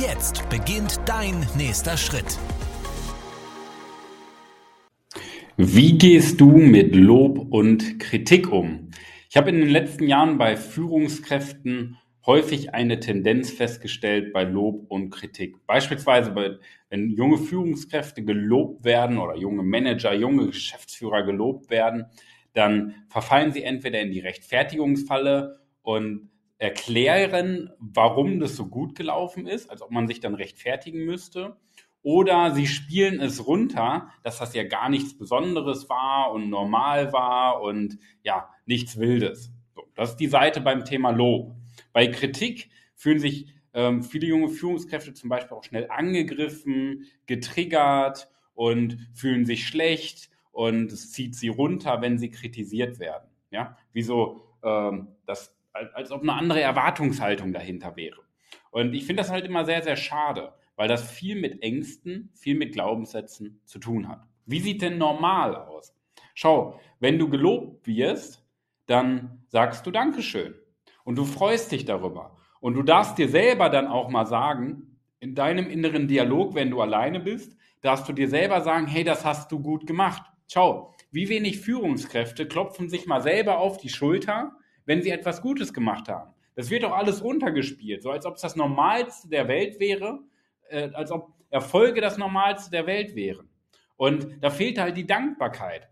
Jetzt beginnt dein nächster Schritt. Wie gehst du mit Lob und Kritik um? Ich habe in den letzten Jahren bei Führungskräften häufig eine Tendenz festgestellt bei Lob und Kritik. Beispielsweise, wenn junge Führungskräfte gelobt werden oder junge Manager, junge Geschäftsführer gelobt werden, dann verfallen sie entweder in die Rechtfertigungsfalle und erklären, warum das so gut gelaufen ist, als ob man sich dann rechtfertigen müsste. Oder sie spielen es runter, dass das ja gar nichts Besonderes war und normal war und ja, nichts Wildes. So, das ist die Seite beim Thema Lob. Bei Kritik fühlen sich ähm, viele junge Führungskräfte zum Beispiel auch schnell angegriffen, getriggert und fühlen sich schlecht und es zieht sie runter, wenn sie kritisiert werden. Ja, wie so, ähm, das, als ob eine andere Erwartungshaltung dahinter wäre. Und ich finde das halt immer sehr, sehr schade weil das viel mit Ängsten, viel mit Glaubenssätzen zu tun hat. Wie sieht denn normal aus? Schau, wenn du gelobt wirst, dann sagst du Dankeschön und du freust dich darüber. Und du darfst dir selber dann auch mal sagen, in deinem inneren Dialog, wenn du alleine bist, darfst du dir selber sagen, hey, das hast du gut gemacht. Schau, wie wenig Führungskräfte klopfen sich mal selber auf die Schulter, wenn sie etwas Gutes gemacht haben. Das wird doch alles runtergespielt, so als ob es das Normalste der Welt wäre, äh, als ob Erfolge das Normalste der Welt wären. Und da fehlt halt die Dankbarkeit.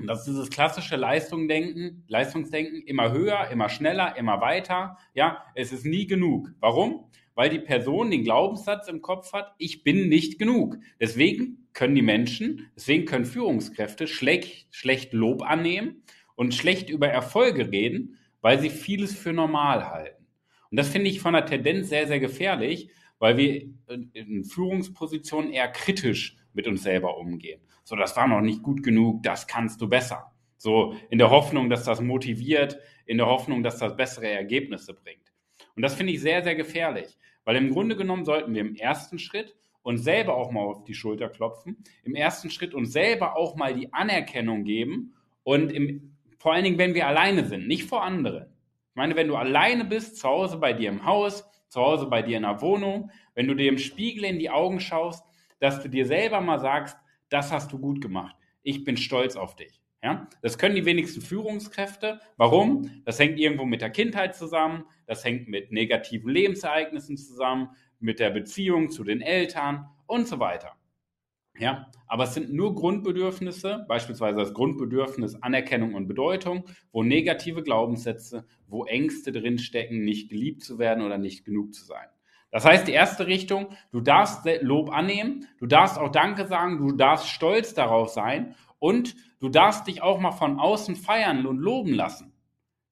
Und das ist dieses klassische Leistungsdenken, Leistungsdenken, immer höher, immer schneller, immer weiter. Ja, es ist nie genug. Warum? Weil die Person den Glaubenssatz im Kopf hat, ich bin nicht genug. Deswegen können die Menschen, deswegen können Führungskräfte schlecht, schlecht Lob annehmen und schlecht über Erfolge reden, weil sie vieles für normal halten. Und das finde ich von der Tendenz sehr, sehr gefährlich, weil wir in Führungspositionen eher kritisch mit uns selber umgehen. So, das war noch nicht gut genug, das kannst du besser. So, in der Hoffnung, dass das motiviert, in der Hoffnung, dass das bessere Ergebnisse bringt. Und das finde ich sehr, sehr gefährlich, weil im Grunde genommen sollten wir im ersten Schritt uns selber auch mal auf die Schulter klopfen, im ersten Schritt uns selber auch mal die Anerkennung geben und im, vor allen Dingen, wenn wir alleine sind, nicht vor anderen. Ich meine, wenn du alleine bist, zu Hause bei dir im Haus, zu Hause bei dir in der Wohnung, wenn du dir im Spiegel in die Augen schaust, dass du dir selber mal sagst, das hast du gut gemacht. Ich bin stolz auf dich. Ja? Das können die wenigsten Führungskräfte. Warum? Das hängt irgendwo mit der Kindheit zusammen, das hängt mit negativen Lebensereignissen zusammen, mit der Beziehung zu den Eltern und so weiter. Ja, aber es sind nur Grundbedürfnisse, beispielsweise das Grundbedürfnis Anerkennung und Bedeutung, wo negative Glaubenssätze, wo Ängste drinstecken, nicht geliebt zu werden oder nicht genug zu sein. Das heißt, die erste Richtung, du darfst Lob annehmen, du darfst auch Danke sagen, du darfst stolz darauf sein und du darfst dich auch mal von außen feiern und loben lassen.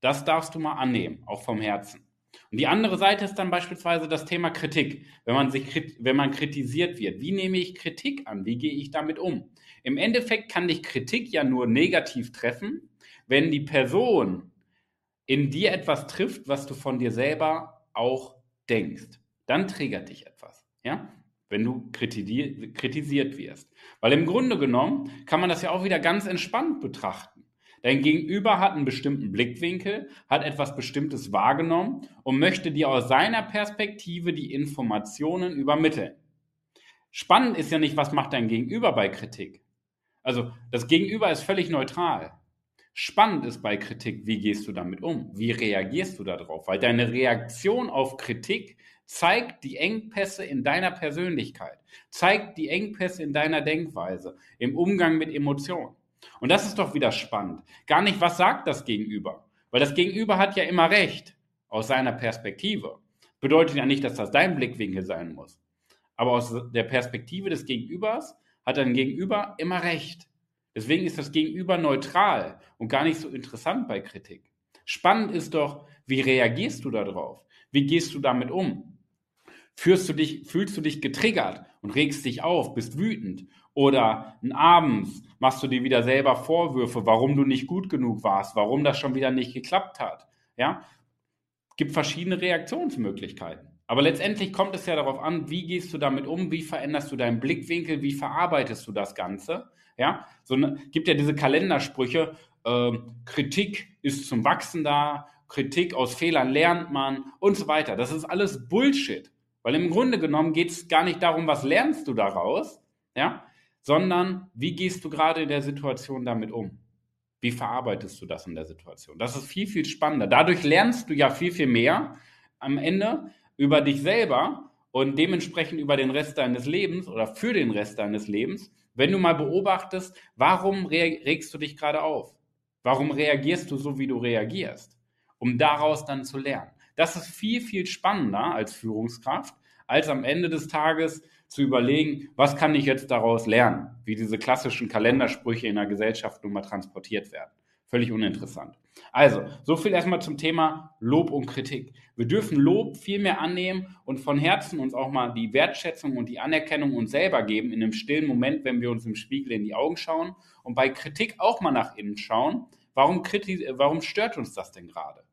Das darfst du mal annehmen, auch vom Herzen. Und die andere Seite ist dann beispielsweise das Thema Kritik. Wenn man, sich, wenn man kritisiert wird, wie nehme ich Kritik an? Wie gehe ich damit um? Im Endeffekt kann dich Kritik ja nur negativ treffen, wenn die Person in dir etwas trifft, was du von dir selber auch denkst. Dann triggert dich etwas. Ja? wenn du kritisiert wirst. Weil im Grunde genommen kann man das ja auch wieder ganz entspannt betrachten. Dein Gegenüber hat einen bestimmten Blickwinkel, hat etwas Bestimmtes wahrgenommen und möchte dir aus seiner Perspektive die Informationen übermitteln. Spannend ist ja nicht, was macht dein Gegenüber bei Kritik. Also das Gegenüber ist völlig neutral. Spannend ist bei Kritik, wie gehst du damit um? Wie reagierst du darauf? Weil deine Reaktion auf Kritik zeigt die Engpässe in deiner Persönlichkeit, zeigt die Engpässe in deiner Denkweise, im Umgang mit Emotionen. Und das ist doch wieder spannend. Gar nicht, was sagt das Gegenüber? Weil das Gegenüber hat ja immer recht aus seiner Perspektive. Bedeutet ja nicht, dass das dein Blickwinkel sein muss. Aber aus der Perspektive des Gegenübers hat dein Gegenüber immer recht. Deswegen ist das Gegenüber neutral und gar nicht so interessant bei Kritik. Spannend ist doch, wie reagierst du darauf? Wie gehst du damit um? Fühlst du dich, fühlst du dich getriggert und regst dich auf, bist wütend? Oder abends machst du dir wieder selber Vorwürfe, warum du nicht gut genug warst, warum das schon wieder nicht geklappt hat. Ja? Gibt verschiedene Reaktionsmöglichkeiten. Aber letztendlich kommt es ja darauf an, wie gehst du damit um, wie veränderst du deinen Blickwinkel, wie verarbeitest du das Ganze. Ja, so ne, gibt ja diese Kalendersprüche, äh, Kritik ist zum Wachsen da, Kritik aus Fehlern lernt man und so weiter. Das ist alles Bullshit. Weil im Grunde genommen geht es gar nicht darum, was lernst du daraus, ja, sondern wie gehst du gerade in der Situation damit um? Wie verarbeitest du das in der Situation? Das ist viel, viel spannender. Dadurch lernst du ja viel, viel mehr am Ende über dich selber und dementsprechend über den Rest deines Lebens oder für den Rest deines Lebens, wenn du mal beobachtest, warum regst du dich gerade auf? Warum reagierst du so, wie du reagierst? Um daraus dann zu lernen. Das ist viel, viel spannender als Führungskraft, als am Ende des Tages zu überlegen, was kann ich jetzt daraus lernen, wie diese klassischen Kalendersprüche in der Gesellschaft nun mal transportiert werden. Völlig uninteressant. Also, so viel erstmal zum Thema Lob und Kritik. Wir dürfen Lob viel mehr annehmen und von Herzen uns auch mal die Wertschätzung und die Anerkennung uns selber geben in einem stillen Moment, wenn wir uns im Spiegel in die Augen schauen und bei Kritik auch mal nach innen schauen. Warum, warum stört uns das denn gerade?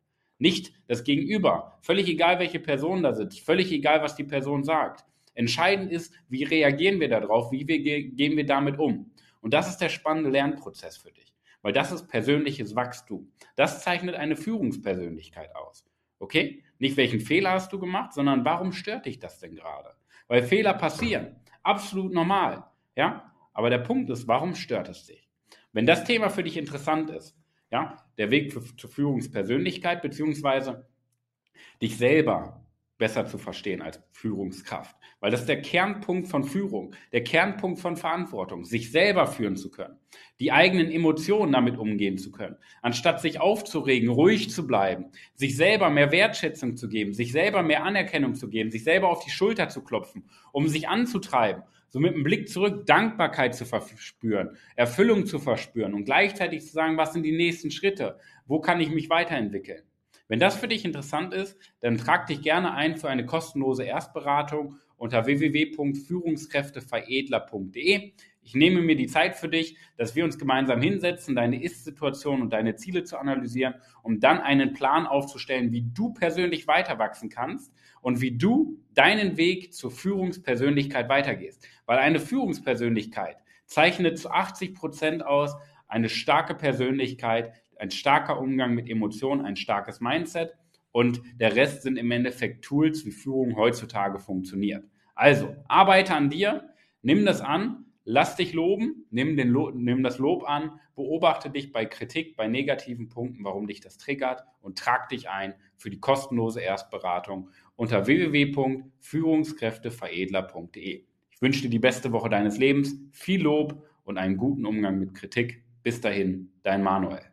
Nicht das Gegenüber. Völlig egal, welche Person da sitzt, völlig egal, was die Person sagt. Entscheidend ist, wie reagieren wir darauf, wie wir, gehen wir damit um. Und das ist der spannende Lernprozess für dich, weil das ist persönliches Wachstum. Das zeichnet eine Führungspersönlichkeit aus. Okay? Nicht welchen Fehler hast du gemacht, sondern warum stört dich das denn gerade? Weil Fehler passieren. Absolut normal. Ja? Aber der Punkt ist, warum stört es dich? Wenn das Thema für dich interessant ist, ja, der Weg zur Führungspersönlichkeit, beziehungsweise dich selber besser zu verstehen als Führungskraft. Weil das ist der Kernpunkt von Führung, der Kernpunkt von Verantwortung, sich selber führen zu können, die eigenen Emotionen damit umgehen zu können, anstatt sich aufzuregen, ruhig zu bleiben, sich selber mehr Wertschätzung zu geben, sich selber mehr Anerkennung zu geben, sich selber auf die Schulter zu klopfen, um sich anzutreiben so mit einem Blick zurück Dankbarkeit zu verspüren, Erfüllung zu verspüren und gleichzeitig zu sagen, was sind die nächsten Schritte? Wo kann ich mich weiterentwickeln? Wenn das für dich interessant ist, dann trag dich gerne ein für eine kostenlose Erstberatung unter www.führungskräfteveredler.de. Ich nehme mir die Zeit für dich, dass wir uns gemeinsam hinsetzen, deine Ist-Situation und deine Ziele zu analysieren, um dann einen Plan aufzustellen, wie du persönlich weiter wachsen kannst und wie du deinen Weg zur Führungspersönlichkeit weitergehst. Weil eine Führungspersönlichkeit zeichnet zu 80 Prozent aus eine starke Persönlichkeit, ein starker Umgang mit Emotionen, ein starkes Mindset und der Rest sind im Endeffekt Tools, wie Führung heutzutage funktioniert. Also, arbeite an dir, nimm das an, lass dich loben, nimm, den Lo nimm das Lob an, beobachte dich bei Kritik, bei negativen Punkten, warum dich das triggert und trag dich ein für die kostenlose Erstberatung unter www.führungskräfteveredler.de. Ich wünsche dir die beste Woche deines Lebens, viel Lob und einen guten Umgang mit Kritik. Bis dahin, dein Manuel.